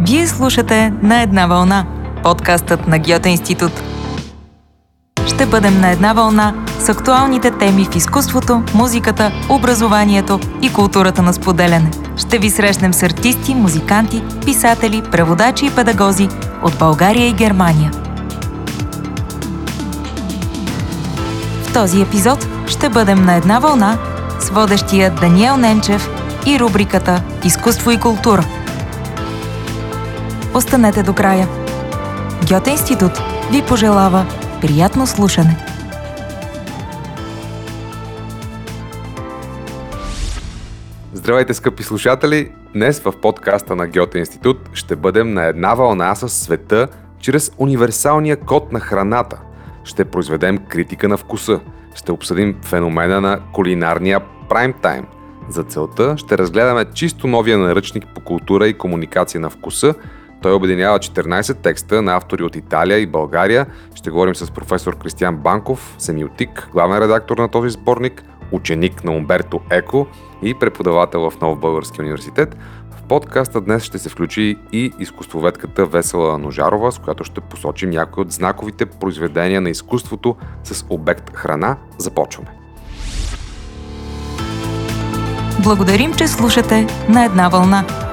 Вие слушате На една вълна, подкастът на Гьоте институт. Ще бъдем на една вълна с актуалните теми в изкуството, музиката, образованието и културата на споделяне. Ще ви срещнем с артисти, музиканти, писатели, преводачи и педагози от България и Германия. В този епизод ще бъдем на една вълна с водещия Даниел Ненчев и рубриката Изкуство и култура. Останете до края. Гьоте институт ви пожелава приятно слушане. Здравейте, скъпи слушатели! Днес в подкаста на Гьоте институт ще бъдем на една вълна с света чрез универсалния код на храната. Ще произведем критика на вкуса. Ще обсъдим феномена на кулинарния прайм тайм. За целта ще разгледаме чисто новия наръчник по култура и комуникация на вкуса. Той обединява 14 текста на автори от Италия и България. Ще говорим с професор Кристиан Банков, семиотик, главен редактор на този сборник, ученик на Умберто Еко и преподавател в Нов Български университет. В подкаста днес ще се включи и изкуствоведката Весела Ножарова, с която ще посочим някои от знаковите произведения на изкуството с обект храна. Започваме! Благодарим, че слушате на една вълна.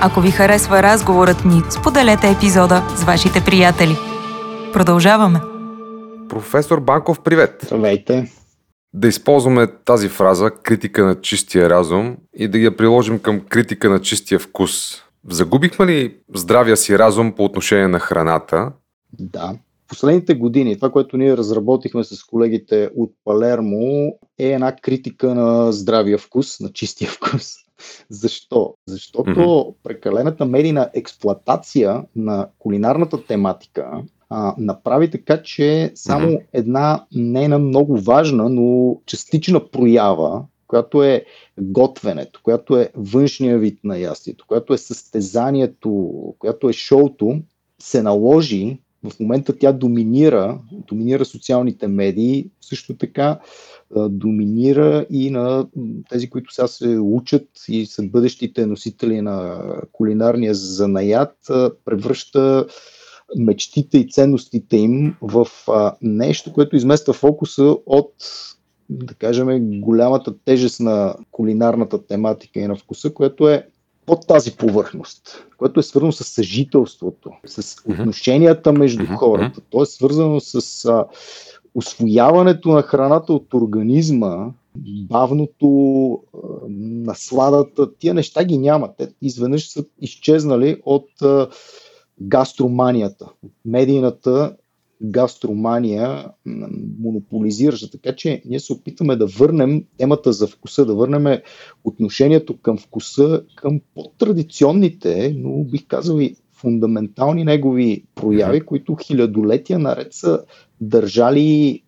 Ако ви харесва разговорът ни, споделете епизода с вашите приятели. Продължаваме. Професор Банков, привет! Здравейте! Да използваме тази фраза критика на чистия разум и да я приложим към критика на чистия вкус. Загубихме ли здравия си разум по отношение на храната? Да. Последните години, това, което ние разработихме с колегите от Палермо, е една критика на здравия вкус, на чистия вкус. Защо? Защото mm-hmm. прекалената медийна експлоатация на кулинарната тематика а, направи така, че само mm-hmm. една не на много важна, но частична проява, която е готвенето, която е външния вид на ястието, която е състезанието, която е шоуто, се наложи в момента тя доминира, доминира социалните медии, също така доминира и на тези, които сега се учат и са бъдещите носители на кулинарния занаят, превръща мечтите и ценностите им в нещо, което измества фокуса от да кажем, голямата тежест на кулинарната тематика и на вкуса, което е под тази повърхност, което е свързано с съжителството, с отношенията между хората. То е свързано с а, освояването на храната от организма, бавното, насладата. Тия неща ги няма. Те изведнъж са изчезнали от гастроманията, медийната гастромания монополизираща. Така че ние се опитваме да върнем темата за вкуса, да върнем отношението към вкуса, към по-традиционните, но бих казал и фундаментални негови прояви, които хилядолетия наред са държали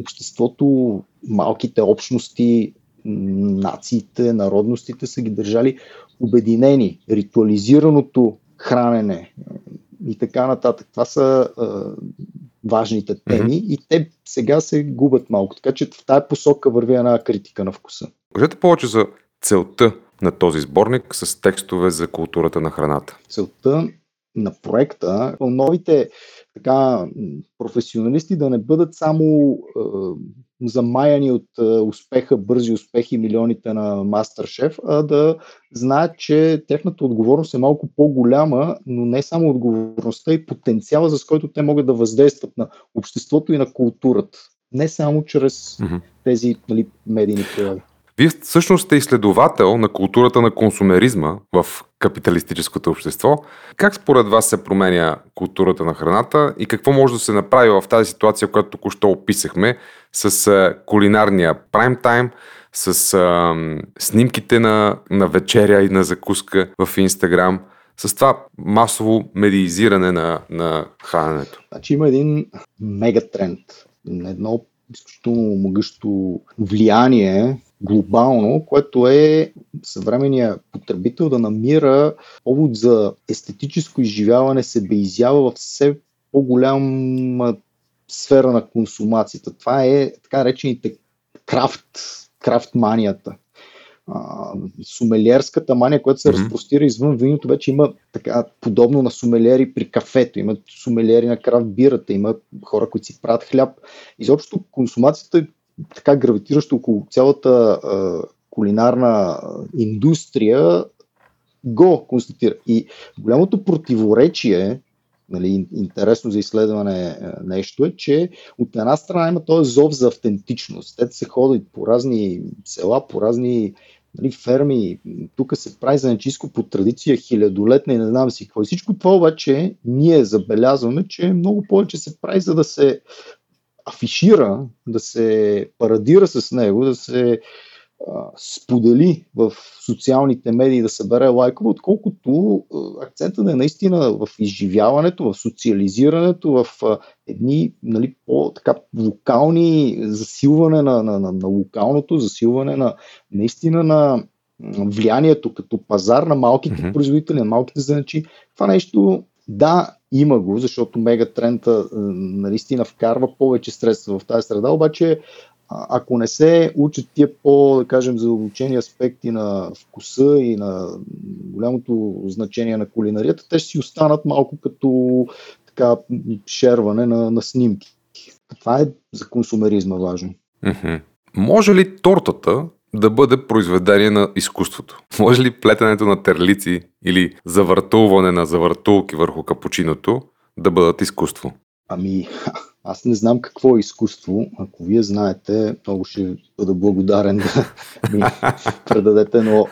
обществото, малките общности, нациите, народностите са ги държали обединени. Ритуализираното хранене, и така нататък. Това са важните теми mm-hmm. и те сега се губят малко. Така че в тази посока върви една критика на вкуса. Кажете повече за целта на този сборник с текстове за културата на храната. Целта на проекта, новите така, професионалисти да не бъдат само е, замаяни от е, успеха, бързи успехи, милионите на Мастер-шеф, а да знаят, че техната отговорност е малко по-голяма, но не само отговорността и потенциала, за който те могат да въздействат на обществото и на културата. Не само чрез mm-hmm. тези нали, медийни прояви. Вие всъщност сте изследовател на културата на консумеризма в капиталистическото общество. Как според вас се променя културата на храната и какво може да се направи в тази ситуация, която току-що описахме с кулинарния прайм тайм, с а, снимките на, на вечеря и на закуска в Инстаграм, с това масово медиизиране на, на храненето? Значи има един мегатренд, едно изключително могъщо влияние глобално, което е съвременния потребител да намира повод за естетическо изживяване, себеизява в все по-голяма сфера на консумацията. Това е така речените крафт, крафт манията. а, сумелиерската мания, която се mm-hmm. разпростира извън виното, вече има така подобно на сумелиери при кафето, има сумелиери на крафт бирата, има хора, които си правят хляб. Изобщо консумацията е така гравитираща около цялата а, кулинарна индустрия го констатира. И голямото противоречие нали, интересно за изследване нещо е, че от една страна има този зов за автентичност. Те се ходят по разни села, по разни нали, ферми. Тук се прави за нечиско по традиция хилядолетна и не знам си какво. И всичко това обаче ние забелязваме, че много повече се прави за да се афишира, да се парадира с него, да се сподели в социалните медии да събере лайкове, отколкото акцентът е наистина в изживяването, в социализирането, в едни нали, по-така локални засилване на, на, на, на локалното, засилване на наистина на влиянието като пазар на малките mm-hmm. производители, на малките заначи. Това нещо да, има го, защото мегатрента наистина вкарва повече средства в тази среда, обаче ако не се учат тия по, да кажем, задълбочени аспекти на вкуса и на голямото значение на кулинарията, те ще си останат малко като така шерване на, на снимки. Това е за консумеризма важно. Може ли тортата да бъде произведение на изкуството? Може ли плетенето на терлици или завъртуване на завъртулки върху капучиното да бъдат изкуство? Ами, аз не знам какво е изкуство. Ако вие знаете, много ще бъда благодарен да ми предадете, но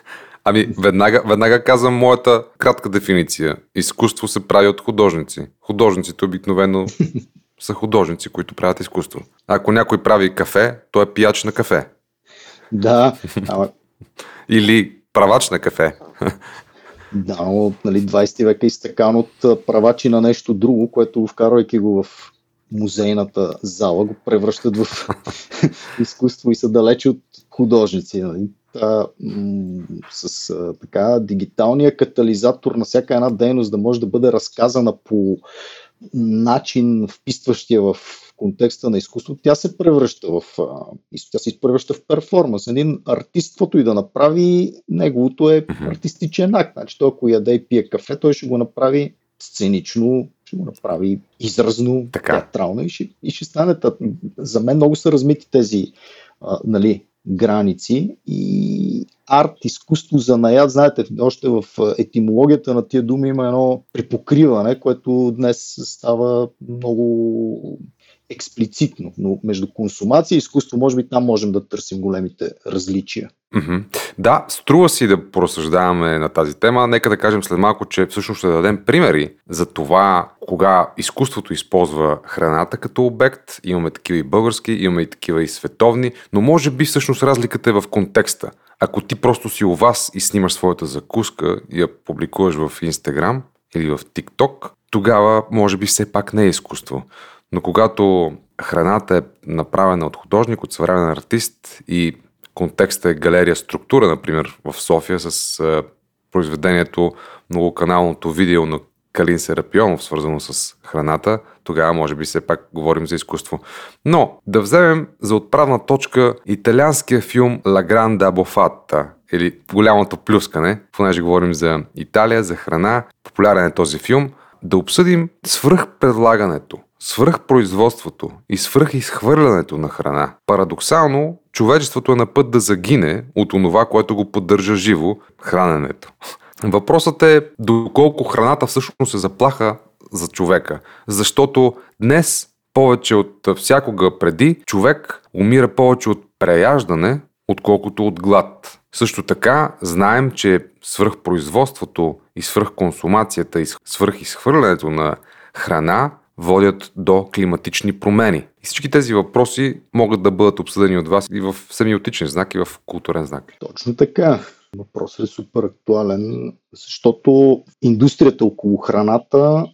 Ами, веднага, веднага казвам моята кратка дефиниция. Изкуство се прави от художници. Художниците обикновено са художници, които правят изкуство. Ако някой прави кафе, той е пияч на кафе. Да, ама... Или правач на кафе. Да, но нали, 20 век е изтекан от правачи на нещо друго, което вкарвайки го в музейната зала, го превръщат в изкуство и са далече от художници. Нали? Та, м- с а, така дигиталния катализатор на всяка една дейност да може да бъде разказана по начин, вписващия в контекста на изкуство, тя се превръща в, тя се превръща в перформанс. Един артист, каквото и да направи, неговото е артистичен акт. Значи, той ако яде и пие кафе, той ще го направи сценично, ще го направи изразно, така. театрално и ще, и ще стане. За мен много са размити тези а, нали, граници и арт, изкуство, за наят, знаете, още в етимологията на тия думи има едно припокриване, което днес става много експлицитно, но между консумация и изкуство, може би там можем да търсим големите различия. Mm-hmm. Да, струва си да поразсъждаваме на тази тема. Нека да кажем след малко, че всъщност ще дадем примери за това, кога изкуството използва храната като обект. Имаме такива и български, имаме и такива и световни, но може би всъщност разликата е в контекста. Ако ти просто си у вас и снимаш своята закуска и я публикуваш в Инстаграм или в ТикТок, тогава може би все пак не е изкуство. Но когато храната е направена от художник, от съвременен артист и контекста е галерия структура, например в София с произведението многоканалното видео на Калин Серапионов, свързано с храната, тогава може би все пак говорим за изкуство. Но да вземем за отправна точка италианския филм La Grande Abofata или Голямото плюскане, понеже говорим за Италия, за храна, популярен е този филм, да обсъдим свръхпредлагането, свръхпроизводството и свръхизхвърлянето на храна. Парадоксално, човечеството е на път да загине от онова, което го поддържа живо храненето. Въпросът е доколко храната всъщност се заплаха за човека. Защото днес повече от всякога преди човек умира повече от преяждане, отколкото от глад. Също така знаем, че свръхпроизводството и свръхконсумацията и свръхизхвърлянето на храна водят до климатични промени. И всички тези въпроси могат да бъдат обсъдени от вас и в семиотичен знак, и в културен знак. Точно така. Въпросът е супер актуален, защото индустрията около храната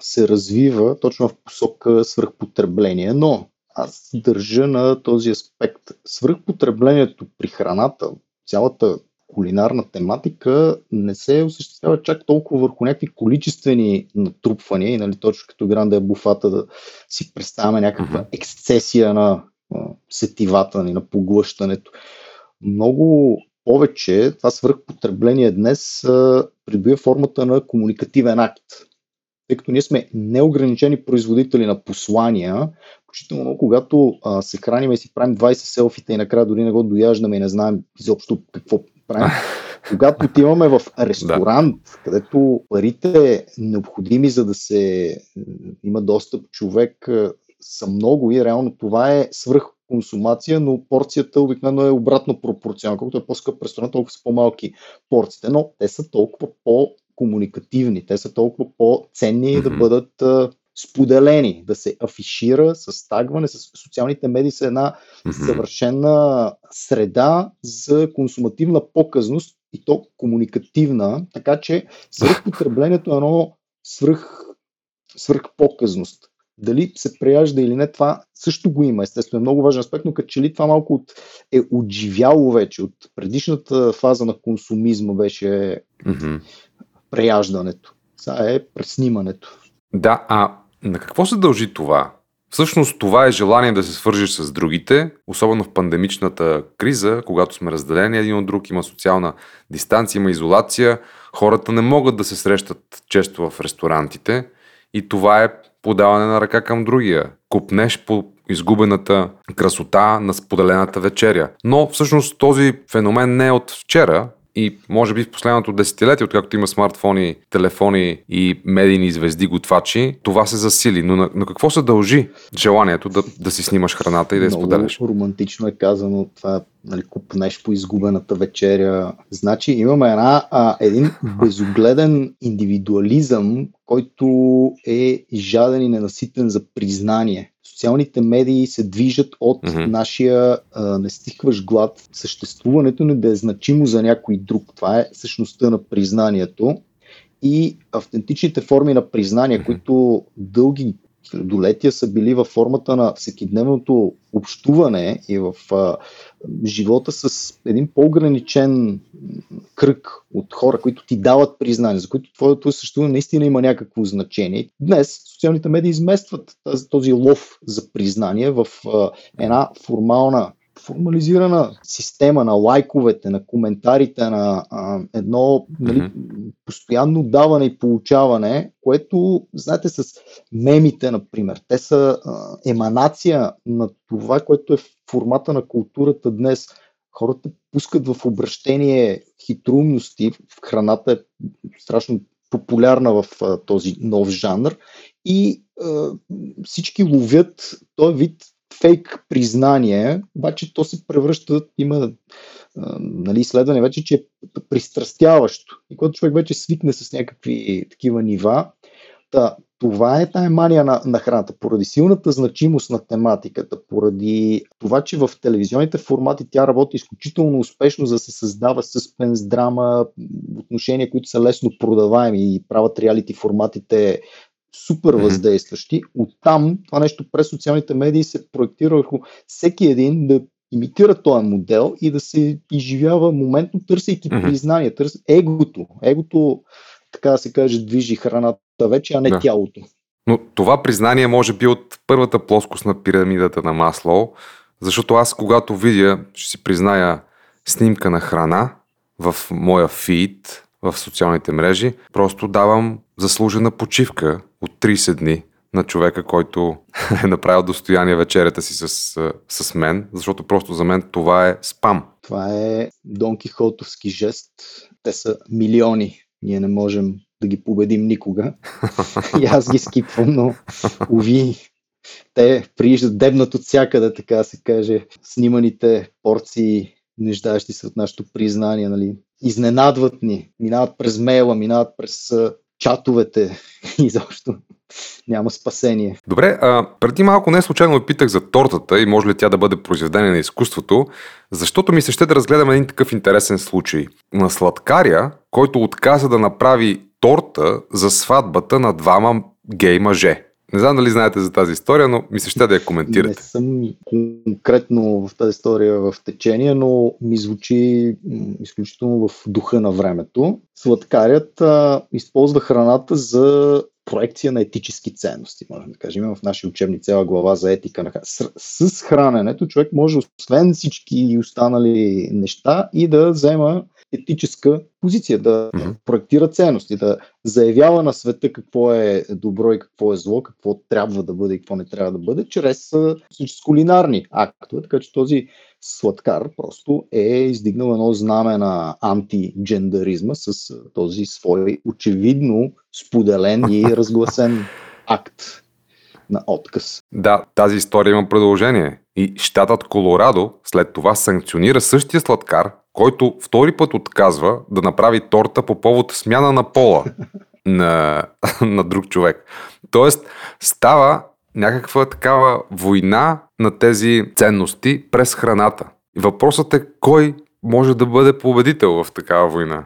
се развива точно в посока свръхпотребление, но аз държа на този аспект. Свръхпотреблението при храната, цялата кулинарна тематика не се осъществява чак толкова върху някакви количествени натрупвания и нали, точно като Гранда е буфата да си представяме някаква ексцесия на сетивата ни, на поглъщането. Много повече това свръхпотребление днес придобива формата на комуникативен акт. Тъй като ние сме неограничени производители на послания, включително когато а, се храним и си правим 20 селфита и накрая дори не го дояждаме и не знаем изобщо какво правим. Когато отиваме в ресторант, да. където парите необходими за да се има достъп човек са много и реално това е свръх консумация, но порцията обикновено е обратно пропорционална. Колкото е по-скъп ресторант, толкова са по-малки порциите, но те са толкова по-комуникативни, те са толкова по-ценни mm-hmm. да бъдат а, споделени, да се афишира с тагване, с социалните медии са една mm-hmm. съвършена среда за консумативна показност и то комуникативна, така че свръхпотреблението е едно свръх, свръхпоказност. Дали се преяжда или не, това също го има. Естествено е много важен аспект, но като че ли това малко от, е отживяло вече. От предишната фаза на консумизма беше mm-hmm. преяждането. Сега е преснимането. Да, а на какво се дължи това? Всъщност това е желание да се свържиш с другите, особено в пандемичната криза, когато сме разделени един от друг, има социална дистанция, има изолация, хората не могат да се срещат често в ресторантите и това е подаване на ръка към другия. Купнеш по изгубената красота на споделената вечеря. Но всъщност този феномен не е от вчера, и може би в последното десетилетие, откакто има смартфони, телефони и медийни звезди, готвачи, това се засили. Но на, на какво се дължи желанието да, да си снимаш храната и да я споделяш? Много романтично е казано това, нали, купнеш по изгубената вечеря. Значи имаме една, а, един безогледен индивидуализъм, който е жаден и ненаситен за признание социалните медии се движат от mm-hmm. нашия а, нестихващ глад, съществуването ни да е значимо за някой друг. Това е същността на признанието и автентичните форми на признание, mm-hmm. които дълги хилядолетия са били във формата на всекидневното общуване и в а, живота с един по-ограничен кръг от хора, които ти дават признание, за които твоето съществуване наистина има някакво значение. Днес социалните медии изместват този, този лов за признание в а, една формална формализирана система на лайковете, на коментарите, на а, едно нали, mm-hmm. Постоянно даване и получаване, което, знаете, с мемите, например, те са а, еманация на това, което е в формата на културата днес. Хората пускат в обращение хитрумности, в храната е страшно популярна в а, този нов жанр и а, всички ловят този вид фейк признание, обаче то се превръща, има нали, изследване вече, че е пристрастяващо. И когато човек вече свикне с някакви такива нива, Та, това е тая мания на, на храната. Поради силната значимост на тематиката, поради това, че в телевизионните формати тя работи изключително успешно, за да се създава съспенс, драма, отношения, които са лесно продаваеми и правят реалити форматите супер въздействащи. Оттам това нещо през социалните медии се проектира върху всеки един да имитира този модел и да се изживява моментно, търсейки признание, търси егото. Егото, така да се каже, движи храната вече, а не да. тялото. Но това признание може би от първата плоскост на пирамидата на Маслоу, защото аз когато видя, ще си призная, снимка на храна в моя фид, в социалните мрежи, просто давам заслужена почивка от 30 дни на човека, който е направил достояние вечерята си с, с мен, защото просто за мен това е спам. Това е Дон Кихотовски жест. Те са милиони. Ние не можем да ги победим никога. И аз ги скипвам, но уви, те прииждат дебнат от всякъде, така се каже. Сниманите порции, неждащи се от нашето признание, нали? изненадват ни, минават през мейла, минават през чатовете и защо няма спасение. Добре, а, преди малко не случайно питах за тортата и може ли тя да бъде произведение на изкуството, защото ми се ще да разгледаме един такъв интересен случай. На сладкаря, който отказа да направи торта за сватбата на двама гей мъже. Не знам дали знаете за тази история, но ми се ще да я коментирате. Не съм конкретно в тази история в течение, но ми звучи изключително в духа на времето. Сладкарят а, използва храната за проекция на етически ценности, можем да кажем. Има в нашия учебни цяла глава за етика. На... С, с храненето човек може, освен всички останали неща, и да взема етическа позиция, да mm-hmm. проектира ценности, да заявява на света какво е добро и какво е зло, какво трябва да бъде и какво не трябва да бъде, чрез, кулинарни актове. Така че този сладкар просто е издигнал едно знаме на антиджендаризма с този свой очевидно споделен и разгласен акт на отказ. Да, тази история има продължение. И щатът Колорадо след това санкционира същия сладкар, който втори път отказва да направи торта по повод смяна на пола на, на друг човек. Тоест, става някаква такава война на тези ценности през храната. Въпросът е кой може да бъде победител в такава война.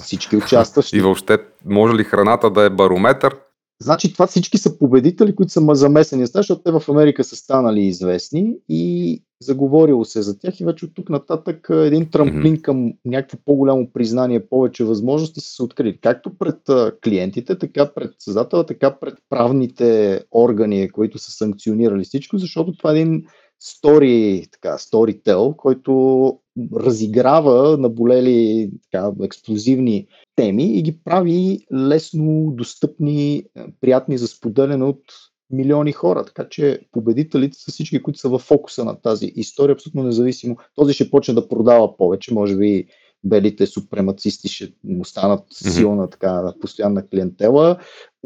Всички участващи. И въобще, може ли храната да е барометър Значи това всички са победители, които са замесени с защото те в Америка са станали известни и заговорило се за тях и вече от тук нататък един трамплин към някакво по-голямо признание, повече възможности са се открили. Както пред клиентите, така пред създателя, така пред правните органи, които са санкционирали всичко, защото това е един стори, така, сторител, който разиграва наболели така, експлозивни теми и ги прави лесно достъпни, приятни за споделяне от милиони хора. Така че победителите са всички, които са в фокуса на тази история, абсолютно независимо. Този ще почне да продава повече, може би белите супремацисти ще му станат силна така постоянна клиентела.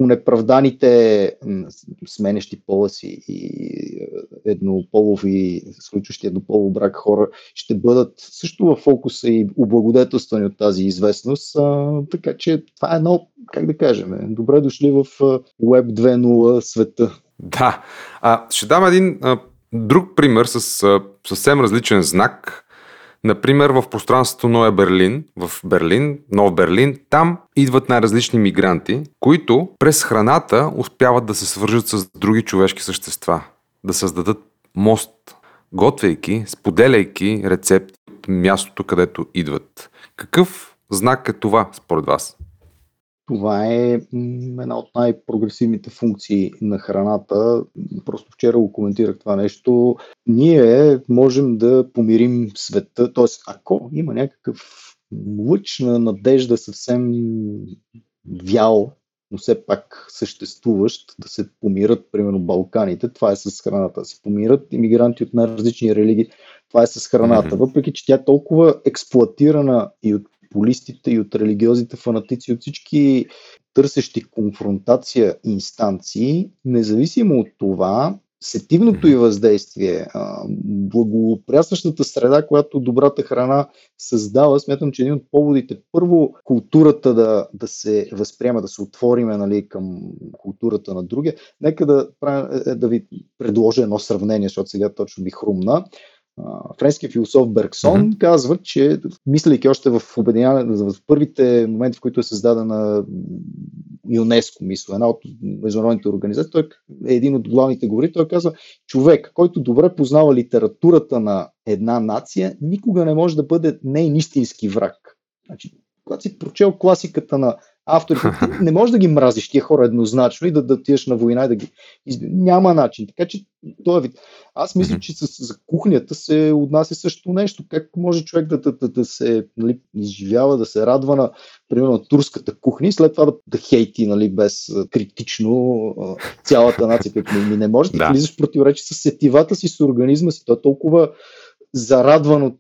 Унеправданите сменещи пола си и е, еднополови, случващи еднополов брак хора ще бъдат също в фокуса и облагодетелствани от тази известност. А, така че това е едно, как да кажем, добре дошли в Web 2.0 света. Да. А, ще дам един а, друг пример с а, съвсем различен знак Например, в пространството Ноя Берлин, в Берлин, Нов Берлин, там идват най-различни мигранти, които през храната успяват да се свържат с други човешки същества, да създадат мост, готвейки, споделяйки рецепти от мястото, където идват. Какъв знак е това според вас? Това е една от най-прогресивните функции на храната. Просто вчера го коментирах това нещо. Ние можем да помирим света, т.е. ако има някакъв лъч на надежда съвсем вял, но все пак съществуващ, да се помират, примерно, Балканите. Това е с храната. Се помират иммигранти от най-различни религии. Това е с храната. Въпреки, че тя е толкова експлуатирана и от популистите и от религиозните фанатици, от всички търсещи конфронтация инстанции, независимо от това, сетивното и въздействие, благоприятстващата среда, която добрата храна създава, смятам, че един от поводите, първо, културата да, да се възприема, да се отвориме нали, към културата на другия. Нека да, е, да ви предложа едно сравнение, защото сега точно ви хрумна френския философ Бергсон mm-hmm. казва, че мислейки още в в първите моменти, в които е създадена ЮНЕСКО, мисля, една от международните организации, той е един от главните говори, той казва, човек, който добре познава литературата на една нация, никога не може да бъде нейн истински враг. Значи, когато си прочел класиката на авторите, не можеш да ги мразиш тия хора еднозначно и да, да тиеш на война и да ги. Няма начин. Така че това е вид. Аз мисля, че с, за кухнята се отнася също нещо. Как може човек да, да, да, да се нали, изживява, да се радва на, примерно, на турската кухня и след това да, да хейти нали, без критично цялата нация. Ми не може да, да. влизаш в противоречие с сетивата си, с организма си. Той е толкова зарадван от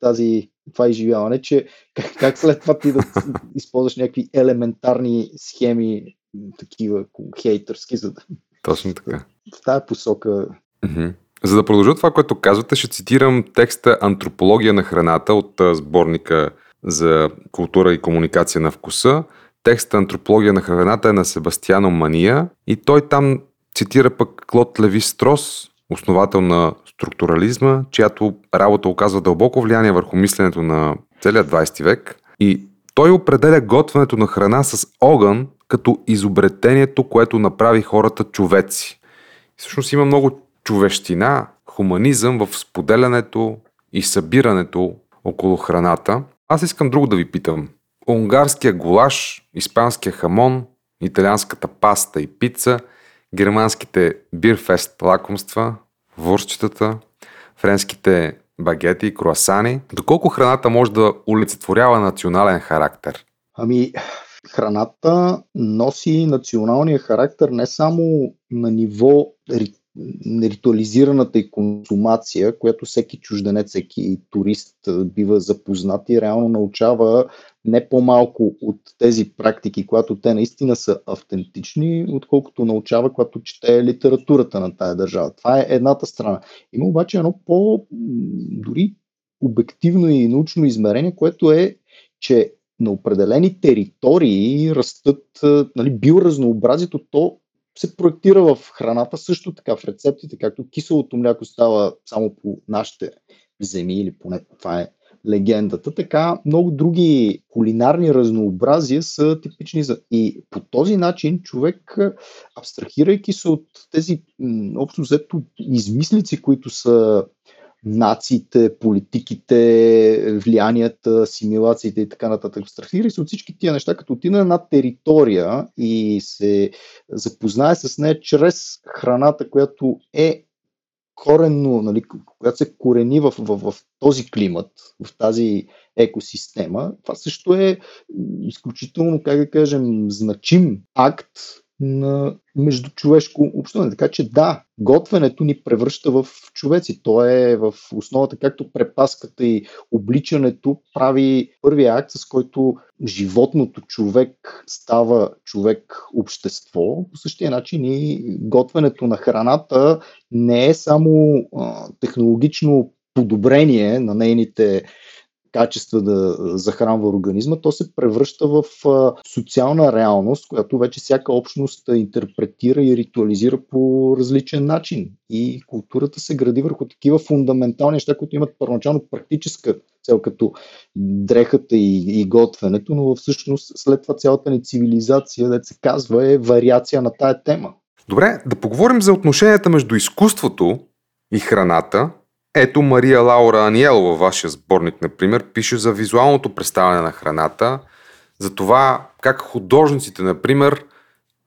тази това изживяване, че как, как след това ти да използваш някакви елементарни схеми, такива хейтърски, за да... Точно така. В тази посока. Mm-hmm. За да продължа това, което казвате, ще цитирам текста Антропология на храната от сборника за култура и комуникация на вкуса. Текста Антропология на храната е на Себастиано Мания и той там цитира пък Клод Леви Строс, основател на структурализма, чиято работа оказва дълбоко влияние върху мисленето на целия 20 век. И той определя готвенето на храна с огън като изобретението, което направи хората човеци. И всъщност има много човещина, хуманизъм в споделянето и събирането около храната. Аз искам друго да ви питам. Унгарския гулаш, испанския хамон, италианската паста и пица, германските бирфест лакомства, вурстчетата, френските багети и круасани. Доколко храната може да олицетворява национален характер? Ами, храната носи националния характер не само на ниво ритуализираната и консумация, която всеки чужденец, всеки турист бива запознат и реално научава не по-малко от тези практики, когато те наистина са автентични, отколкото научава, когато чете литературата на тая държава. Това е едната страна. Има обаче едно по дори обективно и научно измерение, което е, че на определени територии растат нали, биоразнообразието, то се проектира в храната, също така в рецептите, както киселото мляко става само по нашите земи, или поне това е легендата, така много други кулинарни разнообразия са типични за... И по този начин човек, абстрахирайки се от тези общо взето измислици, които са нациите, политиките, влиянията, асимилациите и така нататък. Абстрахира се от всички тия неща, като отида на територия и се запознае с нея чрез храната, която е коренно, нали, която се корени в, в, в този климат, в тази екосистема, това също е изключително, как да кажем, значим акт на междучовешко общуване. Така че да, готвенето ни превръща в човеци. То е в основата, както препаската и обличането прави първия акт, с който животното човек става човек общество. По същия начин и готвенето на храната не е само а, технологично подобрение на нейните качества да захранва организма, то се превръща в социална реалност, която вече всяка общност интерпретира и ритуализира по различен начин. И културата се гради върху такива фундаментални неща, които имат първоначално практическа цел, като дрехата и, и готвенето, но всъщност след това цялата ни цивилизация, да се казва, е вариация на тая тема. Добре, да поговорим за отношенията между изкуството и храната ето Мария Лаура Аниело във вашия сборник, например, пише за визуалното представяне на храната, за това как художниците, например,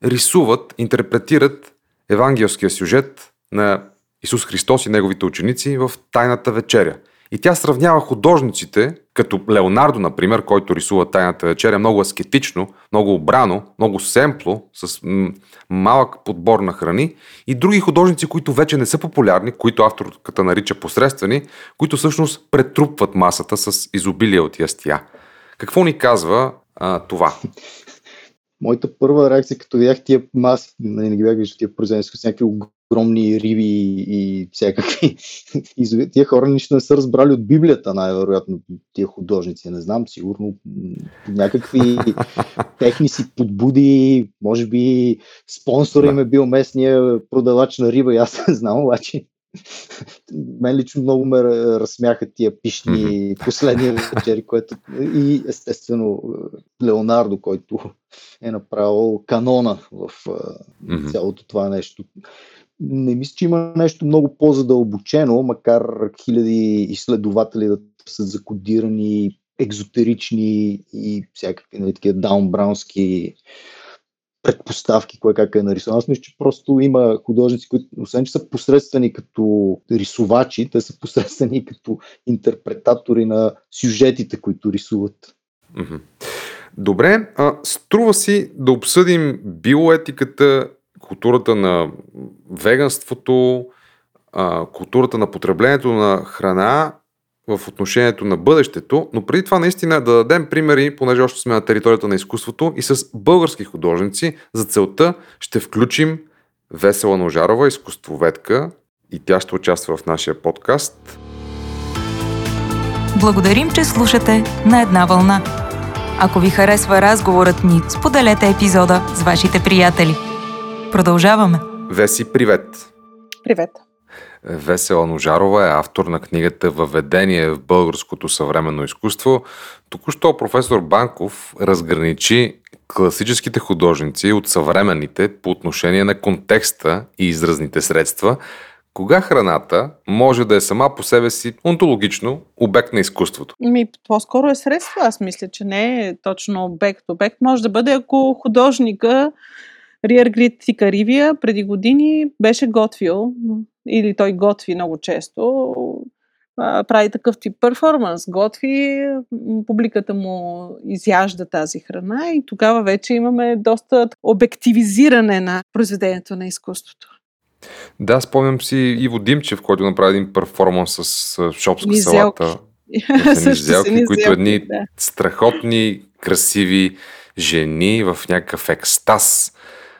рисуват, интерпретират евангелския сюжет на Исус Христос и неговите ученици в Тайната вечеря – и тя сравнява художниците, като Леонардо, например, който рисува Тайната вечеря, много аскетично, много обрано, много семпло, с м- малък подбор на храни, и други художници, които вече не са популярни, които авторката нарича посредствени, които всъщност претрупват масата с изобилие от ястия. Какво ни казва а, това? Моята първа реакция, като видях тия маси, нали, не ги бях виждал тия произведения с някакви огромни риби и всякакви. тия хора нищо не са разбрали от Библията, най-вероятно, тия художници. Не знам, сигурно някакви техни си подбуди, може би спонсор им е бил местния продавач на риба, и аз не знам, обаче мен лично много ме разсмяха тия пишни mm-hmm. последни вечери, което и естествено Леонардо, който е направил канона в цялото това нещо. Не мисля, че има нещо много по-задълбочено, макар хиляди изследователи да са закодирани екзотерични и всякакви нали, такива даунбраунски предпоставки, кое как е нарисувано. Аз мисля, че просто има художници, които, освен че са посредствени като рисувачи, те са посредствени като интерпретатори на сюжетите, които рисуват. Добре, а, струва си да обсъдим биоетиката, културата на веганството, а, културата на потреблението на храна в отношението на бъдещето, но преди това наистина да дадем примери, понеже още сме на територията на изкуството и с български художници. За целта ще включим Весела Ножарова, изкуствоведка и тя ще участва в нашия подкаст. Благодарим, че слушате на една вълна. Ако ви харесва разговорът ни, споделете епизода с вашите приятели. Продължаваме. Веси, привет! Привет! Весела Ножарова е автор на книгата Въведение в българското съвременно изкуство. Току-що професор Банков разграничи класическите художници от съвременните по отношение на контекста и изразните средства. Кога храната може да е сама по себе си онтологично обект на изкуството? Ми, по-скоро е средство. Аз мисля, че не е точно обект. Обект може да бъде, ако художника Риер Грит Каривия преди години беше готвил, или той готви много често, прави такъв тип перформанс, готви, публиката му изяжда тази храна и тогава вече имаме доста обективизиране на произведението на изкуството. Да, спомням си Иво Димчев, който направи един перформанс с шопска Низелки. салата. Низелки, които едни да. страхотни, красиви жени в някакъв екстаз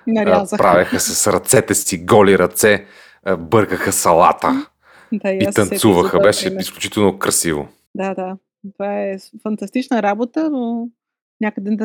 а, Нарязаха. правеха с ръцете си, голи ръце, а, бъркаха салата Да, и за танцуваха. Беше пример. изключително красиво. Да, да. Това е фантастична работа, но някъде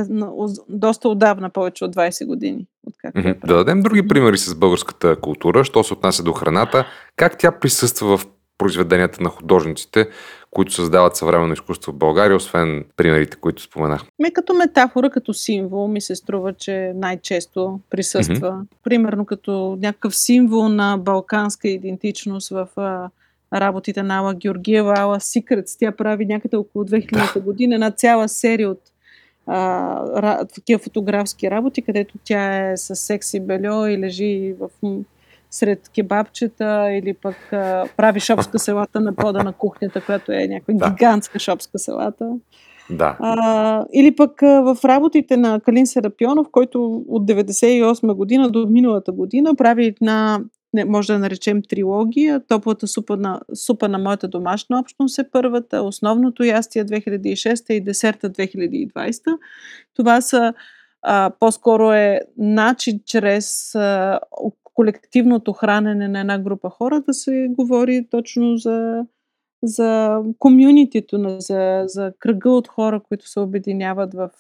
доста отдавна, повече от 20 години. Откакто Мгм. е Да дадем други примери с българската култура, що се отнася до храната, как тя присъства в произведенията на художниците, които създават съвременно изкуство в България, освен примерите, които споменах. Ме като метафора, като символ, ми се струва, че най-често присъства. Mm-hmm. Примерно като някакъв символ на балканска идентичност в работите на Ала Георгиева, Ала Secrets. Тя прави някъде около 2000 година една цяла серия от а, такива фотографски работи, където тя е с секси бельо и лежи в сред кебабчета или пък а, прави шопска салата на пода на кухнята, която е някаква Да. гигантска шопска салата. Да. А, или пък а, в работите на Калин Серапионов, който от 98 година до миналата година прави една, не, може да наречем трилогия. Топлата супа на, супа на моята домашна общност е първата, основното ястие 2006 и десерта 2020. Това са а, по-скоро е начин чрез а, колективното хранене на една група хора да се говори точно за за комюнитито, за, за кръга от хора, които се обединяват в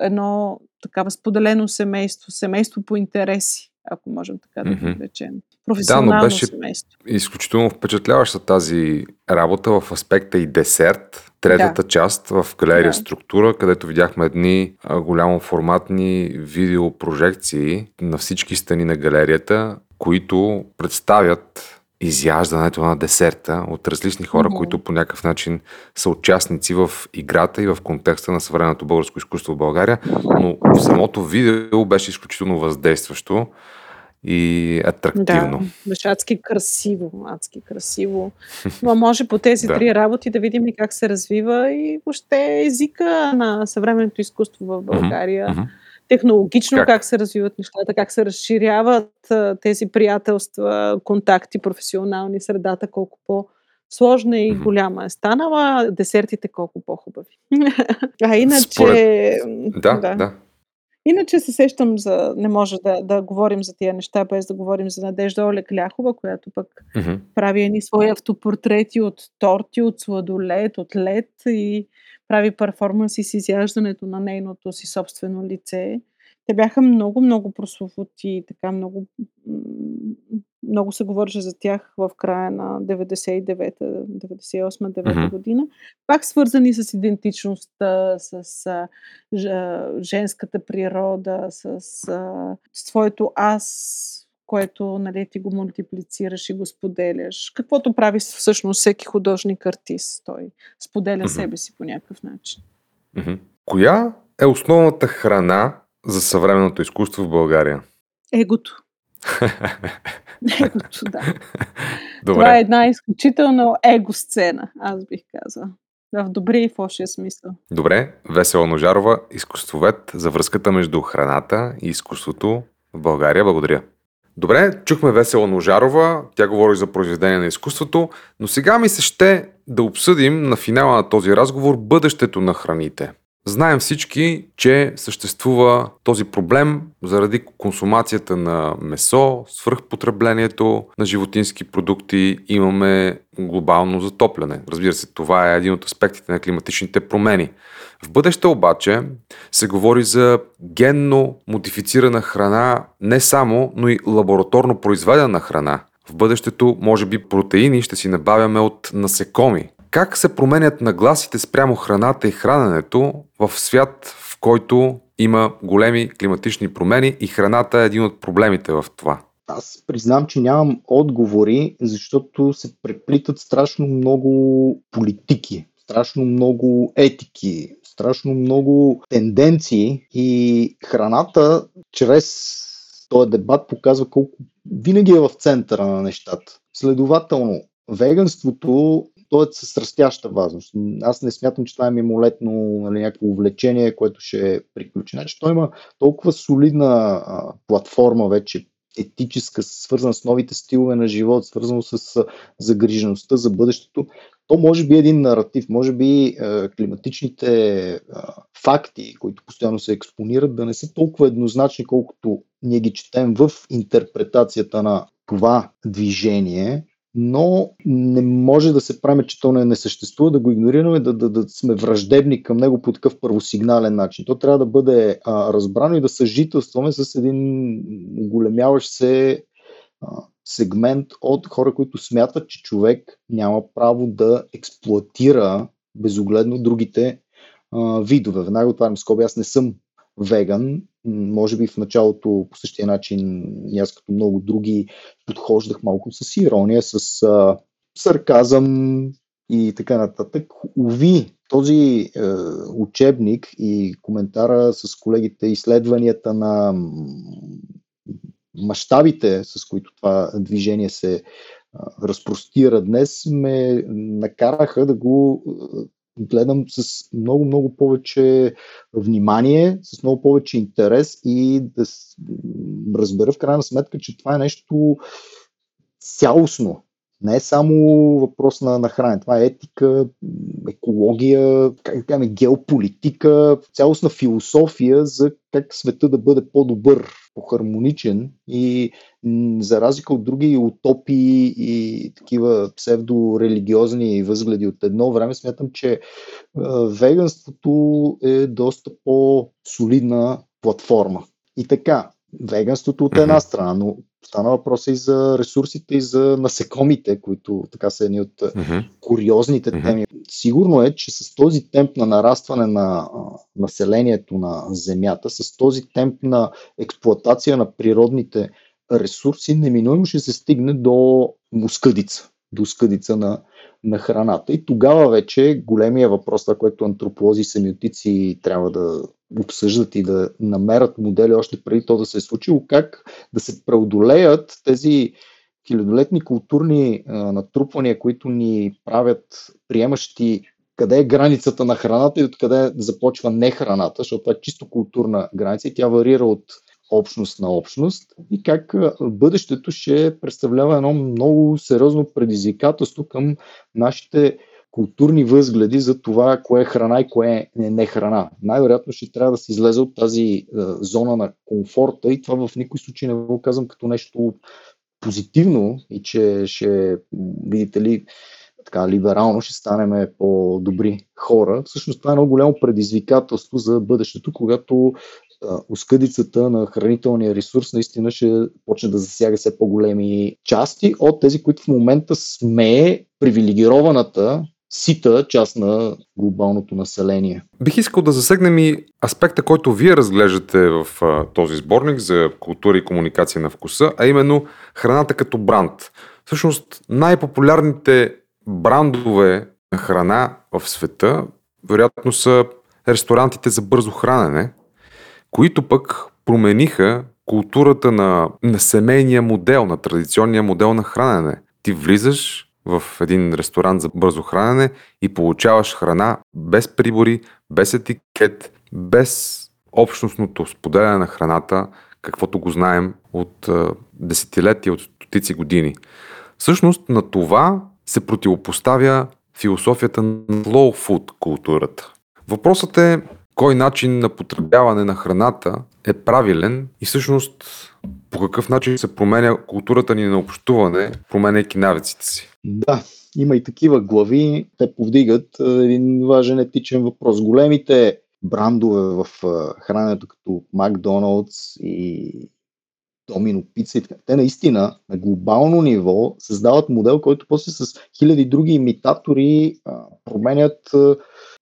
едно такава споделено семейство, семейство по интереси, ако можем така да го речем. Професионално беше- семейство. Изключително впечатляваща тази работа в аспекта и десерт. Третата част в галерия Да. Структура, където видяхме едни голямо форматни видеопрожекции на всички стени на галерията, които представят изяждането на десерта от различни хора, Мгм. които по някакъв начин са участници в играта и в контекста на съвременното българско изкуство в България, но самото видео беше изключително въздействащо и атрактивно. Да, беше адски красиво, адски красиво. Но може по тези Да. три работи да видим и как се развива и въобще езика на съвременното изкуство в България. Мгм. Технологично Как? как? се развиват нещата, как се разширяват а, тези приятелства, контакти, професионални, средата, колко по-сложна и Мгм. голяма е станала, десертите колко по-хубави. а иначе... Според- Да, да. да. Иначе се сещам за... Не може да, да говорим за тия неща, без да говорим за Надежда Олег Ляхова, която пък Мгм. прави едни свои автопортрети от торти, от сладолет, от лед и прави перформанси с изяждането на нейното си собствено лице. Те бяха много, много прословути, така много, много се говореше за тях в края на 99-та, 98-9 Мгм. година. Пак свързани с идентичността, с а, женската природа, с, а, с твоето аз, което нали, ти го мултиплицираш и го споделяш. Каквото прави всъщност всеки художник артист. Той споделя Мгм. себе си по някакъв начин. Мгм. Коя е основната храна за съвременното изкуство в България? Егото. Егото, да. Добре. Това е една изключително его сцена, аз бих казала. В добрия и в лошия смисъл. Добре, Весела Ножарова, изкуствовед за връзката между храната и изкуството в България. Благодаря. Добре, чухме Весела Ножарова, тя говори за произведение на изкуството, но сега ми се ще да обсъдим на финала на този разговор бъдещето на храните. Знаем всички, че съществува този проблем заради консумацията на месо, свръхпотреблението на животински продукти, имаме глобално затопляне. Разбира се, това е един от аспектите на климатичните промени. В бъдеще обаче се говори за генно модифицирана храна не само, но и лабораторно произведена храна. В бъдещето, може би, протеини ще си набавяме от насекоми. Как се променят нагласите спрямо храната и храненето в свят, в който има големи климатични промени и храната е един от проблемите в това? аз признам, че нямам отговори, защото се преплитат страшно много политики, страшно много етики, страшно много тенденции и храната чрез този дебат показва колко винаги е в центъра на нещата. Следователно, веганството то е с растяща важност. Аз не смятам, че това е мимолетно нали, някакво увлечение, което ще приключи. Значи, той има толкова солидна а, платформа вече, етическа, свързана с новите стилове на живот, свързано с загрижеността за бъдещето, то може би е един наратив, може би е, климатичните е, факти, които постоянно се експонират, да не са толкова еднозначни, колкото ние ги четем в интерпретацията на това движение, но не може да се правим, че то не, не съществува, да го игнорираме, да, да, да сме враждебни към него по такъв първосигнален начин. То трябва да бъде а, разбрано и да съжителстваме с един големяващ се а, сегмент от хора, които смятат, че човек няма право да експлуатира безогледно другите а, видове. Веднага отварям скоби, аз не съм веган, може би в началото по същия начин, и аз като много други, подхождах малко с ирония, с а, сарказъм и така нататък. Уви, този е, учебник и коментара с колегите, изследванията на мащабите, с които това движение се разпростира днес, ме накараха да го гледам с много, много повече внимание, с много повече интерес и да разбера в крайна сметка, че това е нещо цялостно. Не е само въпрос на, на хранене. Това е етика, екология, как кажем, геополитика, цялостна философия за как света да бъде по-добър, по-хармоничен и за разлика от други утопии и такива псевдорелигиозни възгледи от едно време, смятам, че веганството е доста по-солидна платформа. И така, веганството от една страна, но стана въпрос и за ресурсите и за насекомите, които така са едни от mm-hmm. куриозните mm-hmm. теми. Сигурно е, че с този темп на нарастване на населението на Земята, с този темп на експлоатация на природните ресурси, неминуемо ще се стигне до мускъдица, до скъдица на, на храната. И тогава вече големия въпрос, това, което антрополози и семиотици трябва да обсъждат и да намерят модели още преди то да се е случило, как да се преодолеят тези хилядолетни културни а, натрупвания, които ни правят приемащи къде е границата на храната и откъде започва не храната, защото това е чисто културна граница и тя варира от общност на общност и как бъдещето ще представлява едно много сериозно предизвикателство към нашите културни възгледи за това кое е храна и кое е не храна. Най-вероятно ще трябва да се излезе от тази е, зона на комфорта и това в никой случай не го казвам като нещо позитивно и че ще, видите ли, така либерално ще станем по-добри хора. Всъщност това е много голямо предизвикателство за бъдещето, когато оскъдицата на хранителния ресурс наистина ще почне да засяга все по-големи части от тези, които в момента сме привилегированата сита част на глобалното население. Бих искал да засегнем и аспекта, който вие разглеждате в този сборник за култура и комуникация на вкуса, а именно храната като бранд. Всъщност най-популярните брандове на храна в света вероятно са ресторантите за бързо хранене, които пък промениха културата на, на семейния модел, на традиционния модел на хранене. Ти влизаш в един ресторант за бързо хранене и получаваш храна без прибори, без етикет, без общностното споделяне на храната, каквото го знаем от десетилетия, от стотици години. Всъщност на това се противопоставя философията на slow food културата. Въпросът е кой начин на потребяване на храната е правилен и всъщност по какъв начин се променя културата ни на общуване, променяйки навиците си. Да, има и такива глави. Те повдигат един важен етичен въпрос. Големите брандове в храненето, като Макдоналдс и Домино Пица и така. Те наистина на глобално ниво създават модел, който после с хиляди други имитатори променят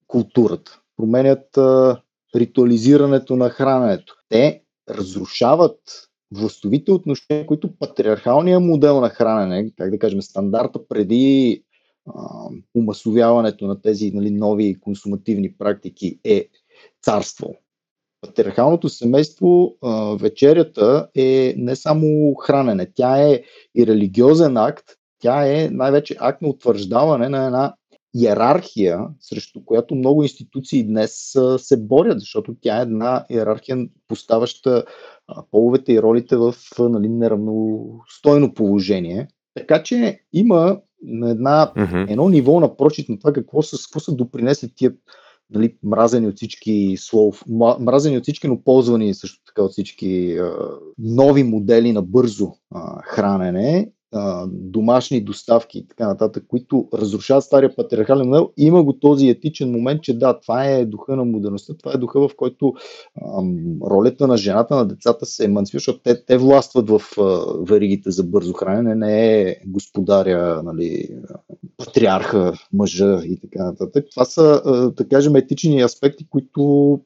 културата променят а, ритуализирането на храненето. Те разрушават властовите отношения, които патриархалният модел на хранене, как да кажем, стандарта преди умасовяването на тези нали, нови консумативни практики е царство. Патриархалното семейство, а, вечерята е не само хранене, тя е и религиозен акт, тя е най-вече акт на утвърждаване на една иерархия, срещу която много институции днес се борят, защото тя е една иерархия, поставяща половете и ролите в нали, неравностойно положение. Така че има на една, mm-hmm. едно ниво на прочит на това какво са, какво са допринесли тия нали, мразени от всички слов, мразени от всички, но ползвани също така от всички а, нови модели на бързо а, хранене домашни доставки и така нататък, които разрушават стария патриархален модел, има го този етичен момент, че да, това е духа на модерността, това е духа, в който ам, ролята на жената, на децата се емансива, защото те, те властват в а, веригите за бързо хранене, не е господаря, нали, патриарха, мъжа и така нататък. Това са, а, да кажем, етични аспекти, които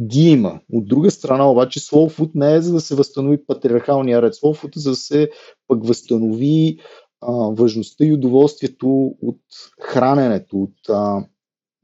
ги има. От друга страна, обаче, slow не е за да се възстанови патриархалния ред. Slow е за да се пък възстанови а, важността и удоволствието от храненето, от а,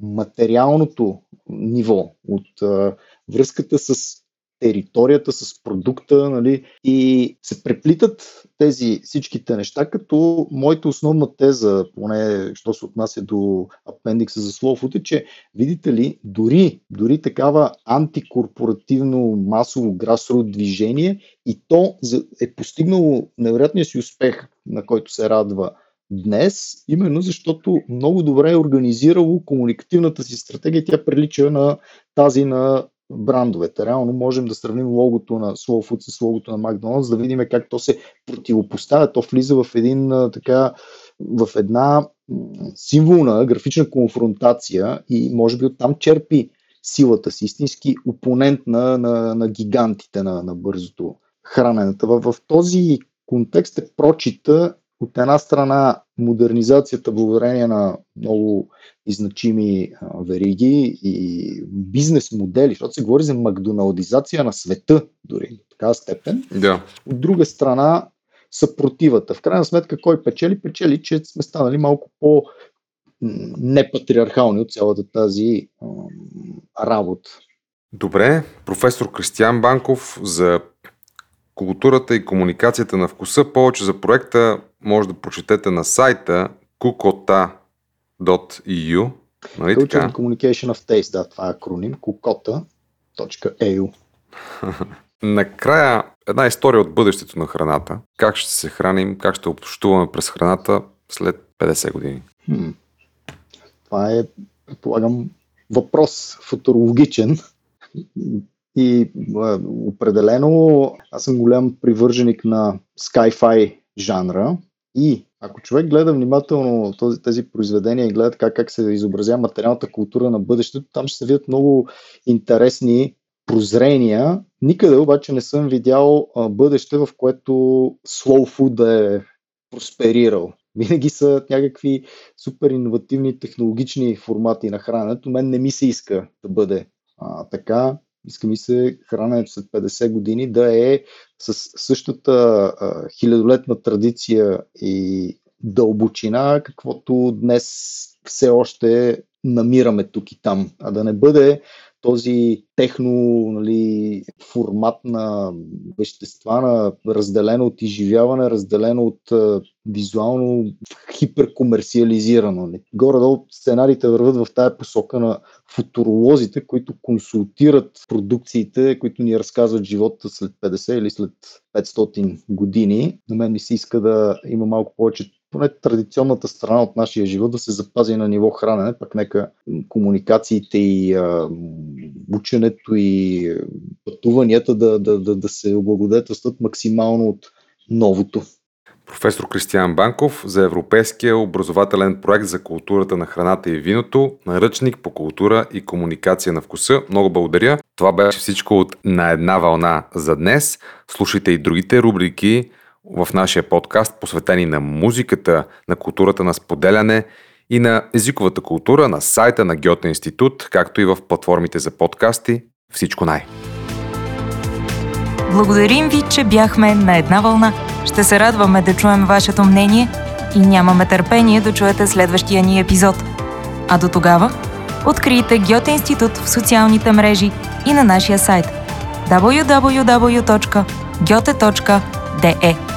материалното ниво, от а, връзката с територията, с продукта, нали, и се преплитат тези всичките неща, като моята основна теза, поне що се отнася до апендикса за Словот, е, че, видите ли, дори, дори такава антикорпоративно масово грасрут движение и то е постигнало невероятния си успех, на който се радва днес, именно защото много добре е организирало комуникативната си стратегия. Тя прилича на тази на брандовете. Реално можем да сравним логото на Slow Food с логото на Макдоналдс, да видим как то се противопоставя. То влиза в един така в една символна графична конфронтация и може би оттам черпи силата си, истински опонент на, на, на гигантите на, на бързото храненето. В, в този контекст е прочита от една страна модернизацията благодарение на много изначими вериги и бизнес модели, защото се говори за макдоналдизация на света дори до такава степен. Да. От друга страна съпротивата. В крайна сметка кой печели? Печели, че сме станали малко по непатриархални от цялата тази работа. Добре, професор Кристиан Банков за културата и комуникацията на вкуса. Повече за проекта може да прочетете на сайта kukota.eu. Нали Culture така? Communication of Taste, да, това е акроним, kukota.eu. Накрая една история от бъдещето на храната. Как ще се храним, как ще общуваме през храната след 50 години? Хм. Това е, предполагам, въпрос футурологичен. И а, определено аз съм голям привърженик на sci-fi жанра и ако човек гледа внимателно този, тези произведения и гледа как, как се изобразява материалната култура на бъдещето, там ще се видят много интересни прозрения. Никъде обаче не съм видял а, бъдеще, в което slow food е просперирал. Винаги са някакви супер иновативни технологични формати на храненето. Мен не ми се иска да бъде а, така. Иска ми се храненето след 50 години да е с същата а, хилядолетна традиция и дълбочина, каквото днес все още намираме тук и там, а да не бъде този техно нали, формат на вещества, на разделено от изживяване, разделено от а, визуално хиперкомерциализирано. Горе-долу сценариите върват в тая посока на футуролозите, които консултират продукциите, които ни разказват живота след 50 или след 500 години. На мен ми се иска да има малко повече поне традиционната страна от нашия живот да се запази на ниво хранене, пък нека комуникациите и а, ученето и пътуванията да, да, да, да се облагодетелстват максимално от новото. Професор Кристиан Банков за Европейския образователен проект за културата на храната и виното, наръчник по култура и комуникация на вкуса. Много благодаря. Това беше всичко от На една вълна за днес. Слушайте и другите рубрики в нашия подкаст, посветени на музиката, на културата на споделяне и на езиковата култура на сайта на Гьоте Институт, както и в платформите за подкасти. Всичко най! Благодарим ви, че бяхме на една вълна. Ще се радваме да чуем вашето мнение и нямаме търпение да чуете следващия ни епизод. А до тогава, открийте Гьоте институт в социалните мрежи и на нашия сайт www.gyote.de